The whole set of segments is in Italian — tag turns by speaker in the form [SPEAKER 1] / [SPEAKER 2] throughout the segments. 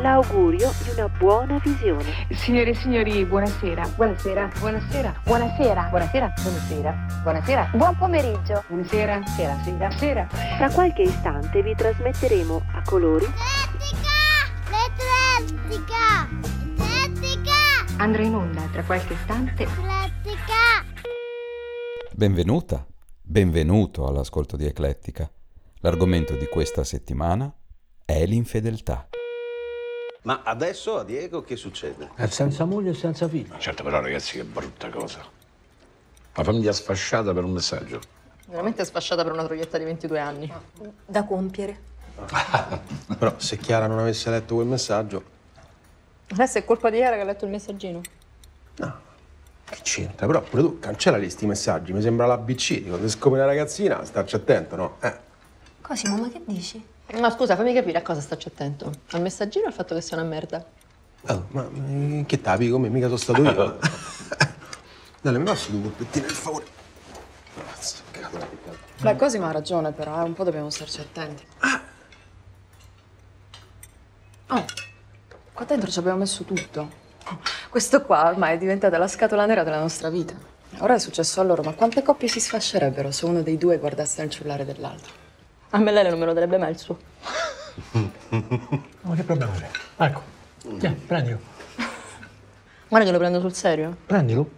[SPEAKER 1] l'augurio di una buona visione.
[SPEAKER 2] Signore e signori, buonasera.
[SPEAKER 3] Buonasera.
[SPEAKER 2] Buonasera.
[SPEAKER 4] Buonasera.
[SPEAKER 3] Buonasera.
[SPEAKER 4] Buonasera. Buonasera.
[SPEAKER 3] Buon pomeriggio.
[SPEAKER 2] Buonasera.
[SPEAKER 4] Sera.
[SPEAKER 2] Sera. Sera.
[SPEAKER 1] Tra qualche istante vi trasmetteremo a colori
[SPEAKER 5] L'Eclettica! L'Eclettica!
[SPEAKER 2] Andrà in onda tra qualche istante.
[SPEAKER 5] L'Eclettica!
[SPEAKER 6] Benvenuta, benvenuto all'ascolto di Eclettica. L'argomento di questa settimana è l'infedeltà.
[SPEAKER 7] Ma adesso a Diego che succede?
[SPEAKER 8] È senza moglie e senza figli.
[SPEAKER 9] Certo, però, ragazzi, che brutta cosa. Una famiglia sfasciata per un messaggio.
[SPEAKER 10] Veramente sfasciata per una troietta di 22 anni.
[SPEAKER 4] Da compiere.
[SPEAKER 11] Però se Chiara non avesse letto quel messaggio,
[SPEAKER 10] Adesso è colpa di Chiara che ha letto il messaggino.
[SPEAKER 11] che c'entra? Però pure tu cancellali sti messaggi, mi sembra l'ABC. Quando ti scopri una ragazzina, starci attento, no? Eh.
[SPEAKER 4] Cosimo, ma che dici?
[SPEAKER 10] Ma scusa, fammi capire a cosa stacci attento. Al messaggino o al fatto che sia una merda?
[SPEAKER 11] Oh, ma ma che tapi come mica sono stato io? Dai, mi passi due colpettine, per favore. Cazzo, cazzo.
[SPEAKER 10] Beh, Cosimo ha ragione, però, eh, un po' dobbiamo starci attenti. Oh, qua dentro ci abbiamo messo tutto. Questo qua ormai è diventata la scatola nera della nostra vita. Ora è successo a loro, ma quante coppie si sfascerebbero se uno dei due guardasse nel cellulare dell'altro? A me lei non me lo darebbe mai il suo.
[SPEAKER 8] Ma che problema c'è? Ecco. Tieni, prendilo.
[SPEAKER 10] Guarda che lo prendo sul serio.
[SPEAKER 8] Prendilo.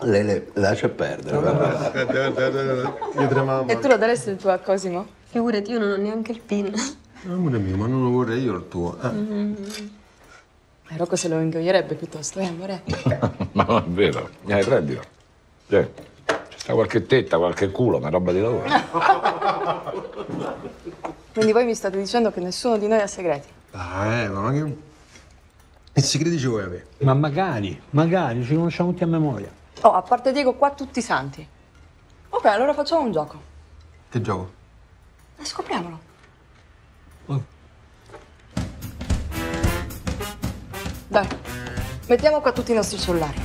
[SPEAKER 7] Lei le lascia perdere. guarda.
[SPEAKER 11] Aspetta, aspetta, aspetta. Io tremavo.
[SPEAKER 10] E tu lo daresti il tuo a Cosimo?
[SPEAKER 4] Figurati, io non ho neanche il pin.
[SPEAKER 11] Amore mio, ma non lo vorrei io il tuo. Eh.
[SPEAKER 10] Eh, Rocco se lo ingoierebbe piuttosto, eh, amore?
[SPEAKER 9] Ma non è vero. Dai, prendilo. Cioè, ci sta qualche tetta, qualche culo, ma roba di lavoro.
[SPEAKER 10] Quindi voi mi state dicendo che nessuno di noi ha segreti?
[SPEAKER 11] Dai, Eva, ma che... Che segreti ci vuoi avere?
[SPEAKER 8] Ma magari, magari, ci conosciamo tutti a memoria.
[SPEAKER 10] Oh, a parte Diego, qua tutti santi. Ok, allora facciamo un gioco.
[SPEAKER 11] Che gioco?
[SPEAKER 10] E scopriamolo.
[SPEAKER 8] Oh.
[SPEAKER 10] Dai, mettiamo qua tutti i nostri cellulari.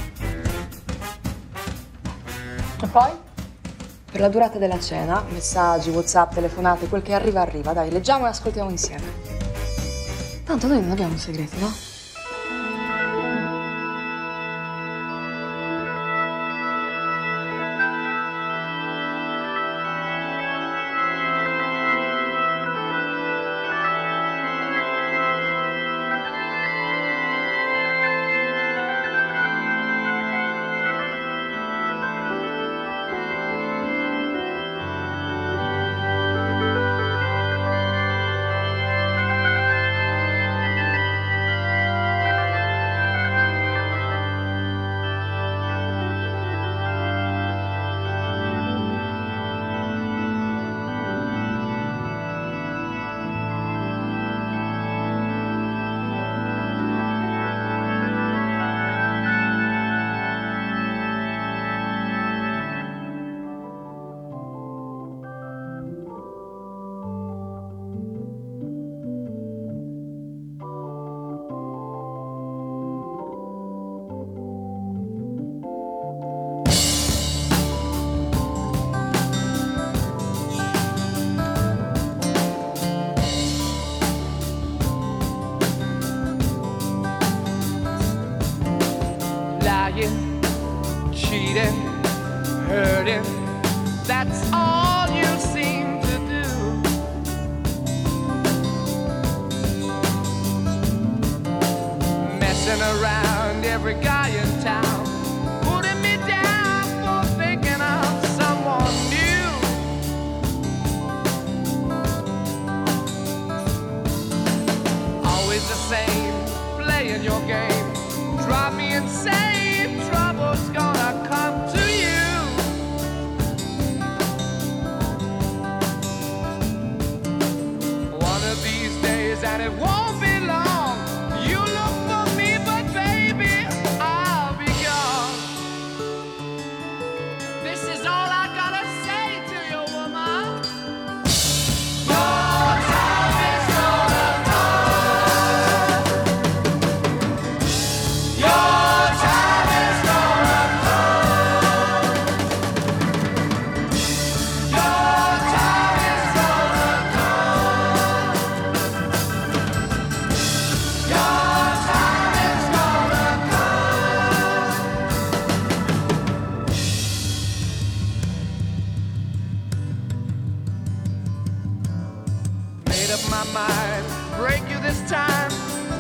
[SPEAKER 10] E poi? Per la durata della cena, messaggi, whatsapp, telefonate, quel che arriva arriva. Dai, leggiamo e ascoltiamo insieme. Tanto noi non abbiamo segreti, no?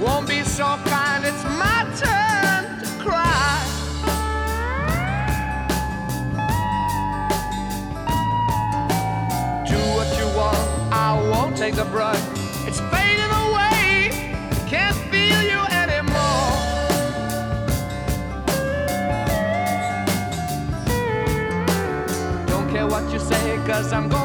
[SPEAKER 12] Won't be
[SPEAKER 10] so kind. It's my turn to cry. Do what you want. I won't take the brunt. It's fading away. Can't feel you anymore. Don't care what you say, cause I'm gonna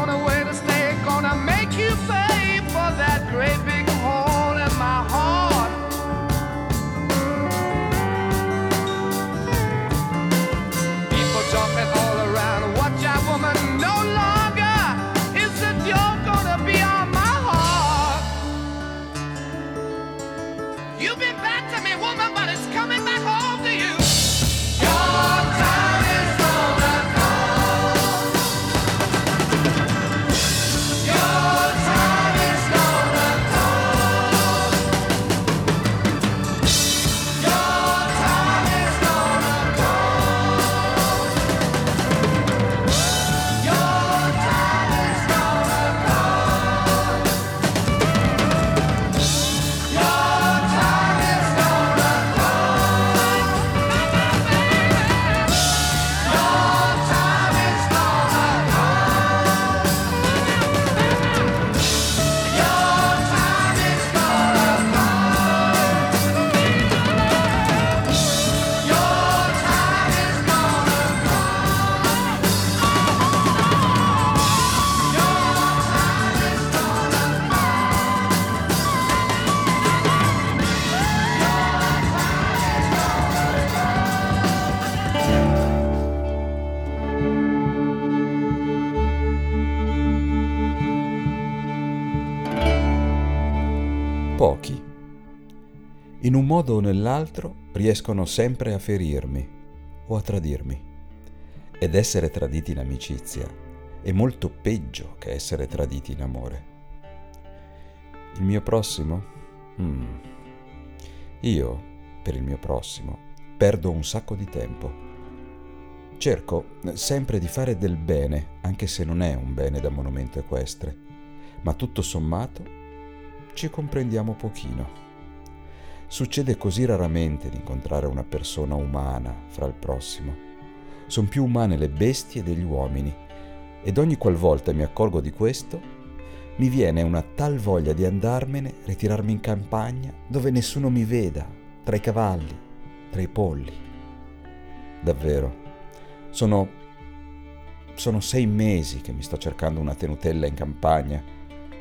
[SPEAKER 6] Pochi. In un modo o nell'altro riescono sempre a ferirmi o a tradirmi. Ed essere traditi in amicizia è molto peggio che essere traditi in amore. Il mio prossimo? Mm. Io, per il mio prossimo, perdo un sacco di tempo. Cerco sempre di fare del bene, anche se non è un bene da monumento equestre, ma tutto sommato ci comprendiamo pochino. Succede così raramente di incontrare una persona umana fra il prossimo. Sono più umane le bestie degli uomini ed ogni qualvolta mi accorgo di questo, mi viene una tal voglia di andarmene, ritirarmi in campagna, dove nessuno mi veda, tra i cavalli, tra i polli. Davvero, sono... sono sei mesi che mi sto cercando una tenutella in campagna.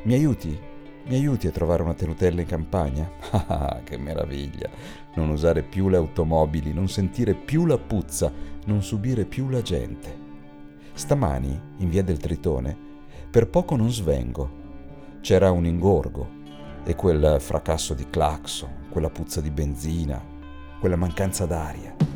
[SPEAKER 6] Mi aiuti? Mi aiuti a trovare una tenutella in campagna? Ah, che meraviglia! Non usare più le automobili, non sentire più la puzza, non subire più la gente. Stamani, in via del Tritone, per poco non svengo. C'era un ingorgo e quel fracasso di clacson, quella puzza di benzina, quella mancanza d'aria.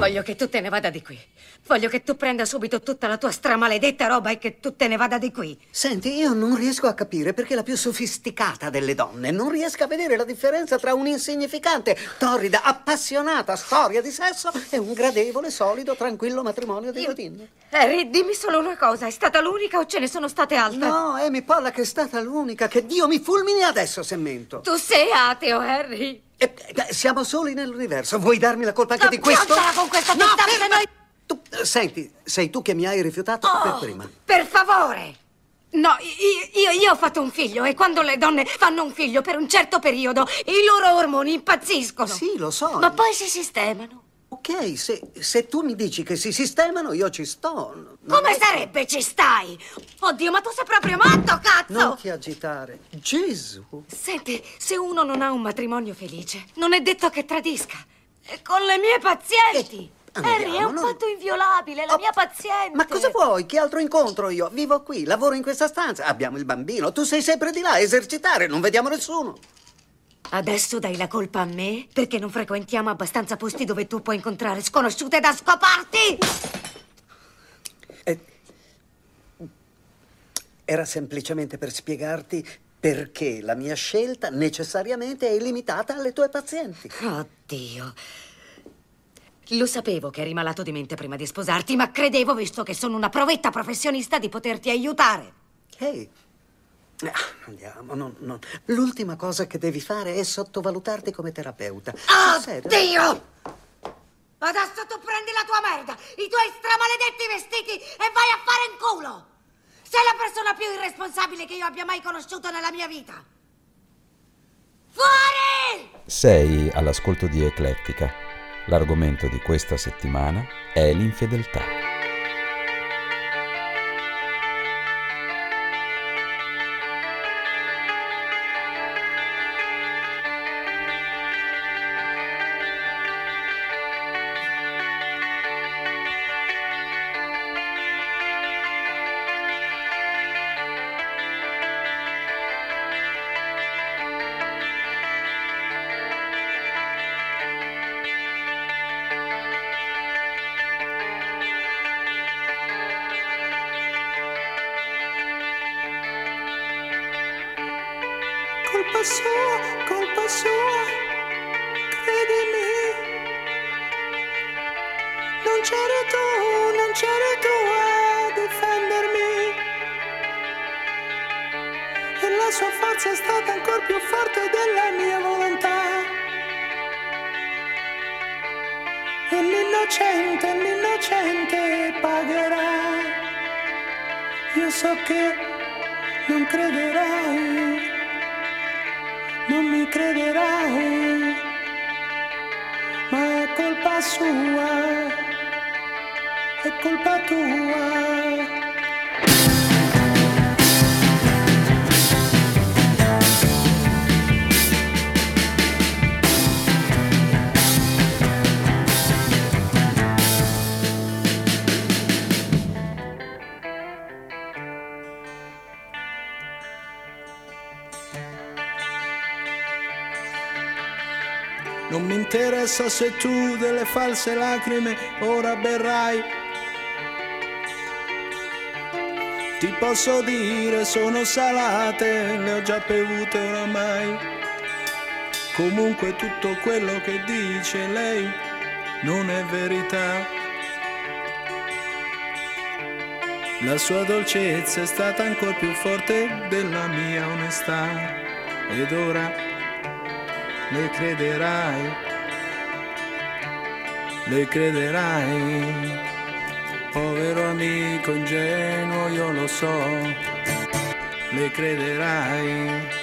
[SPEAKER 13] Voglio che tu te ne vada di qui. Voglio che tu prenda subito tutta la tua stramaledetta roba e che tu te ne vada di qui.
[SPEAKER 14] Senti, io non riesco a capire perché la più sofisticata delle donne non riesca a vedere la differenza tra un'insignificante, torrida, appassionata storia di sesso e un gradevole, solido, tranquillo matrimonio di routine.
[SPEAKER 13] Harry, dimmi solo una cosa, è stata l'unica o ce ne sono state altre?
[SPEAKER 14] No, Amy Pollack è stata l'unica. Che Dio mi fulmini adesso se mento.
[SPEAKER 13] Tu sei ateo, Harry.
[SPEAKER 14] Eh, eh, siamo soli nell'universo. Vuoi darmi la colpa anche di questo?
[SPEAKER 13] Piantala con questa
[SPEAKER 14] No, ferma!
[SPEAKER 13] noi...
[SPEAKER 14] Tu- Senti, sei tu che mi hai rifiutato
[SPEAKER 13] Oh.
[SPEAKER 14] per prima.
[SPEAKER 13] Per favore! No, io, io- io ho fatto un figlio e quando le donne fanno un figlio per un certo periodo, i loro ormoni impazziscono.
[SPEAKER 14] Sì, lo so.
[SPEAKER 13] Ma poi si sistemano.
[SPEAKER 14] Ok, se, se tu mi dici che si sistemano, io ci sto. Non-
[SPEAKER 13] Come sarebbe ci stai? Oddio, ma tu sei proprio matto, cazzo!
[SPEAKER 14] Non ti agitare. Gesù.
[SPEAKER 13] Senti, se uno non ha un matrimonio felice, non è detto che tradisca. E con le mie pazienti.
[SPEAKER 14] andiamo,
[SPEAKER 13] Harry, è un
[SPEAKER 14] non-
[SPEAKER 13] patto inviolabile, la mia paziente.
[SPEAKER 14] Ma cosa vuoi? Che altro incontro io? Vivo qui, lavoro in questa stanza, abbiamo il bambino. Tu sei sempre di là a esercitare, non vediamo nessuno.
[SPEAKER 13] Adesso dai la colpa a me perché non frequentiamo abbastanza posti dove tu puoi incontrare sconosciute da scoparti.
[SPEAKER 14] Era semplicemente per spiegarti perché la mia scelta necessariamente è limitata alle tue pazienti.
[SPEAKER 13] Oddio. Lo sapevo che eri malato di mente prima di sposarti, ma credevo, visto che sono una provetta professionista, di poterti aiutare.
[SPEAKER 14] Ehi, ah, andiamo, non- non- l'ultima cosa che devi fare è sottovalutarti come terapeuta. Serio.
[SPEAKER 13] Dio! Adesso tu prendi la tua merda, i tuoi stramaledetti vestiti e vai a fare in culo! Sei la persona più irresponsabile che io abbia mai conosciuto nella mia vita! Fuori!
[SPEAKER 6] Sei all'ascolto di Eclettica. L'argomento di questa settimana è l'infedeltà.
[SPEAKER 15] C'eri tu, non c'eri tu a difendermi. E la sua forza è stata ancora più forte della mia volontà. E l'innocente, l'innocente pagherà. Io so che non crederai non mi crederai, ma è colpa sua. Non mi interessa se tu delle false lacrime ora berrai. Ti posso dire sono salate, le ho già bevute oramai. Comunque tutto quello che dice lei non è verità. La sua dolcezza è stata ancora più forte della mia onestà. Ed ora le crederai, le crederai. Povero amico ingenuo, io lo so, le crederai.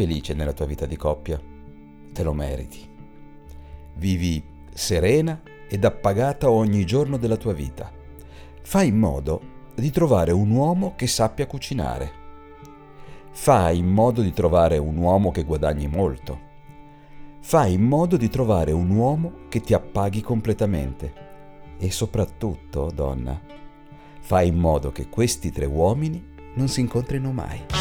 [SPEAKER 6] Felice nella tua vita di coppia, te lo meriti. Vivi serena ed appagata ogni giorno della tua vita. Fai in modo di trovare un uomo che sappia cucinare. Fai in modo di trovare un uomo che guadagni molto. Fai in modo di trovare un uomo che ti appaghi completamente. E soprattutto, donna, fai in modo che questi tre uomini non si incontrino mai.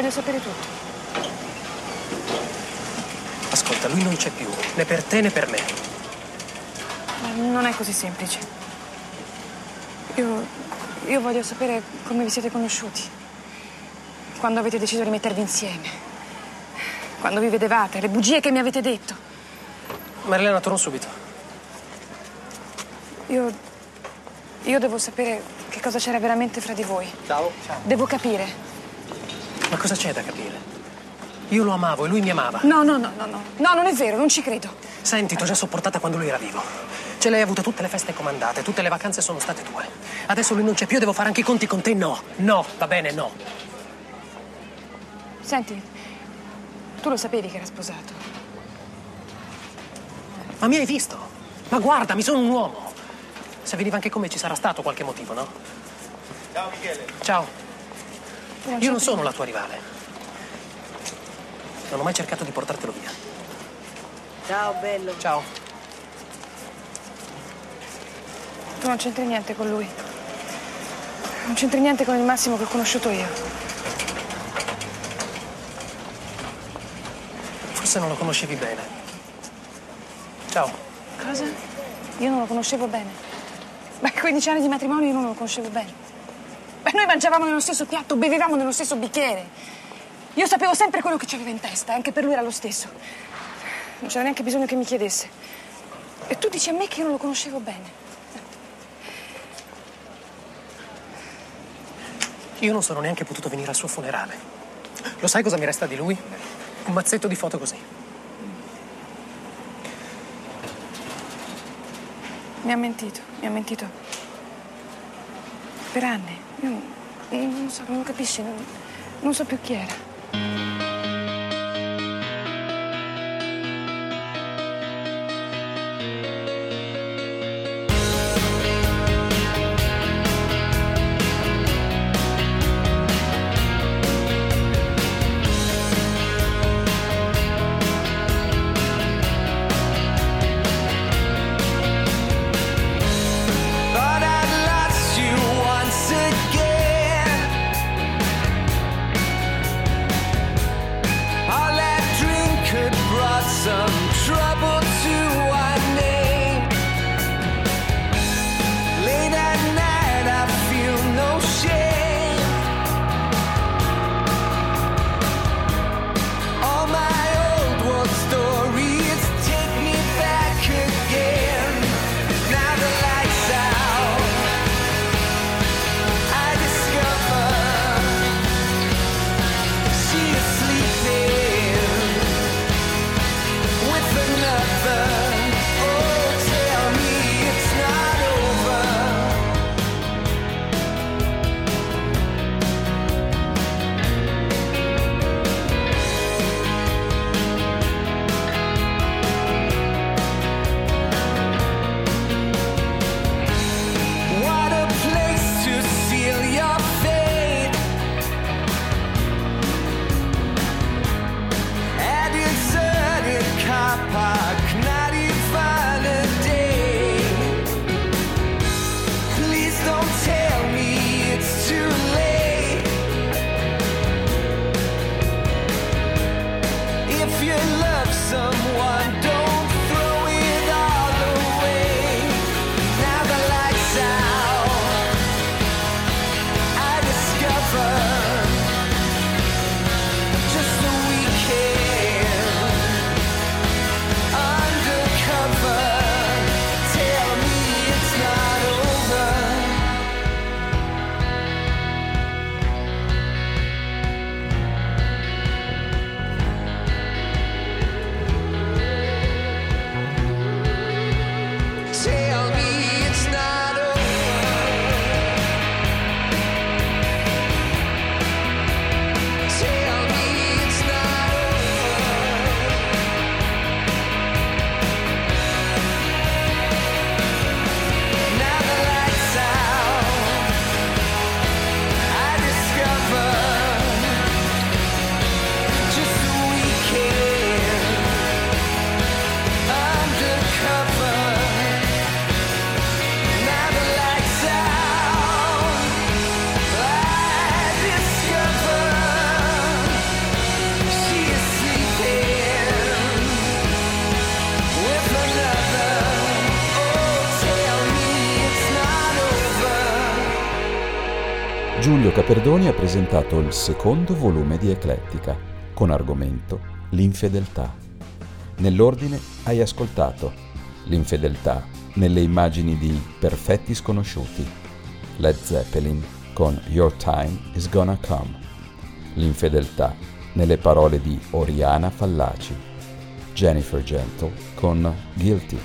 [SPEAKER 10] Voglio sapere tutto.
[SPEAKER 16] Ascolta, lui non c'è più, né per te né per me.
[SPEAKER 10] Ma non è così semplice. Io, io voglio sapere come vi siete conosciuti. Quando avete deciso di mettervi insieme. Quando vi vedevate, le bugie che mi avete detto.
[SPEAKER 16] Marilena, torno subito.
[SPEAKER 10] Io. Io devo sapere che cosa c'era veramente fra di voi.
[SPEAKER 16] Ciao. Ciao.
[SPEAKER 10] Devo capire.
[SPEAKER 16] Ma cosa c'è da capire? Io lo amavo e lui mi amava.
[SPEAKER 10] No, no, no, no, no. No, non è vero, non ci credo.
[SPEAKER 16] Senti, t'ho già sopportata quando lui era vivo. Ce l'hai avuta tutte le feste comandate, tutte le vacanze sono state tue. Adesso lui non c'è più, devo fare anche i conti con te? No, no, va bene, no.
[SPEAKER 10] Senti, tu lo sapevi che era sposato.
[SPEAKER 16] Ma mi hai visto? Ma guarda, mi sono un uomo. Se veniva anche con me ci sarà stato qualche motivo, no?
[SPEAKER 11] Ciao Michele.
[SPEAKER 16] Ciao. Io non sono la tua rivale. Non ho mai cercato di portartelo via.
[SPEAKER 17] Ciao, bello.
[SPEAKER 16] Ciao.
[SPEAKER 10] Tu non c'entri niente con lui. Non c'entri niente con il Massimo che ho conosciuto io.
[SPEAKER 16] Forse non lo conoscevi bene. Ciao.
[SPEAKER 10] Cosa? Io non lo conoscevo bene. Beh, 15 anni di matrimonio io non lo conoscevo bene. Beh, noi mangiavamo nello stesso piatto, bevevamo nello stesso bicchiere. Io sapevo sempre quello che c'aveva in testa, anche per lui era lo stesso. Non c'era neanche bisogno che mi chiedesse. E tu dici a me che io non lo conoscevo bene.
[SPEAKER 16] Io non sono neanche potuto venire al suo funerale. Lo sai cosa mi resta di lui? Un mazzetto di foto così.
[SPEAKER 10] Mi ha mentito, mi ha mentito. Per anni. Non, non so, non capisci, non, non so più chi era.
[SPEAKER 6] Giulio Caperdoni ha presentato il secondo volume di Eclettica, con argomento L'infedeltà. Nell'ordine hai ascoltato L'infedeltà nelle immagini di Perfetti sconosciuti, Led Zeppelin con Your Time is Gonna Come, L'infedeltà nelle parole di Oriana Fallaci, Jennifer Gentle con Guilty,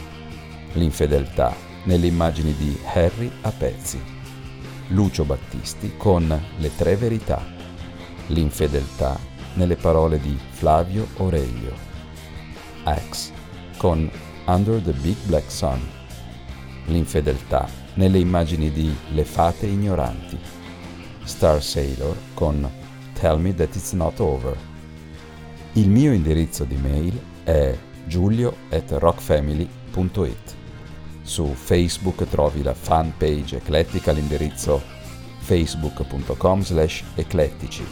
[SPEAKER 6] L'infedeltà nelle immagini di Harry a pezzi, Lucio Battisti con Le tre verità, L'infedeltà nelle parole di Flavio Aurelio, Axe con Under the Big Black Sun, L'infedeltà nelle immagini di Le fate ignoranti, Star Sailor con Tell Me That It's Not Over. Il mio indirizzo di mail è giulio at rockfamily.it. Su Facebook trovi la fanpage eclettica all'indirizzo facebook.com slash eclettici.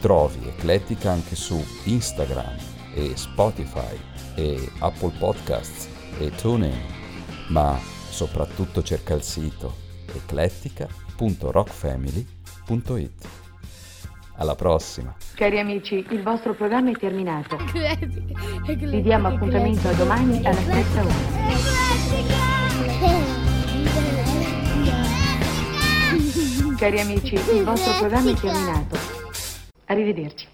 [SPEAKER 6] Trovi Eclettica anche su Instagram e Spotify e Apple Podcasts e TuneIn, ma soprattutto cerca il sito eclettica.rockfamily.it. Alla prossima!
[SPEAKER 2] Cari amici, il vostro programma è terminato. Vi diamo appuntamento a domani alla stessa ora. Cari amici, il vostro programma è terminato. Arrivederci.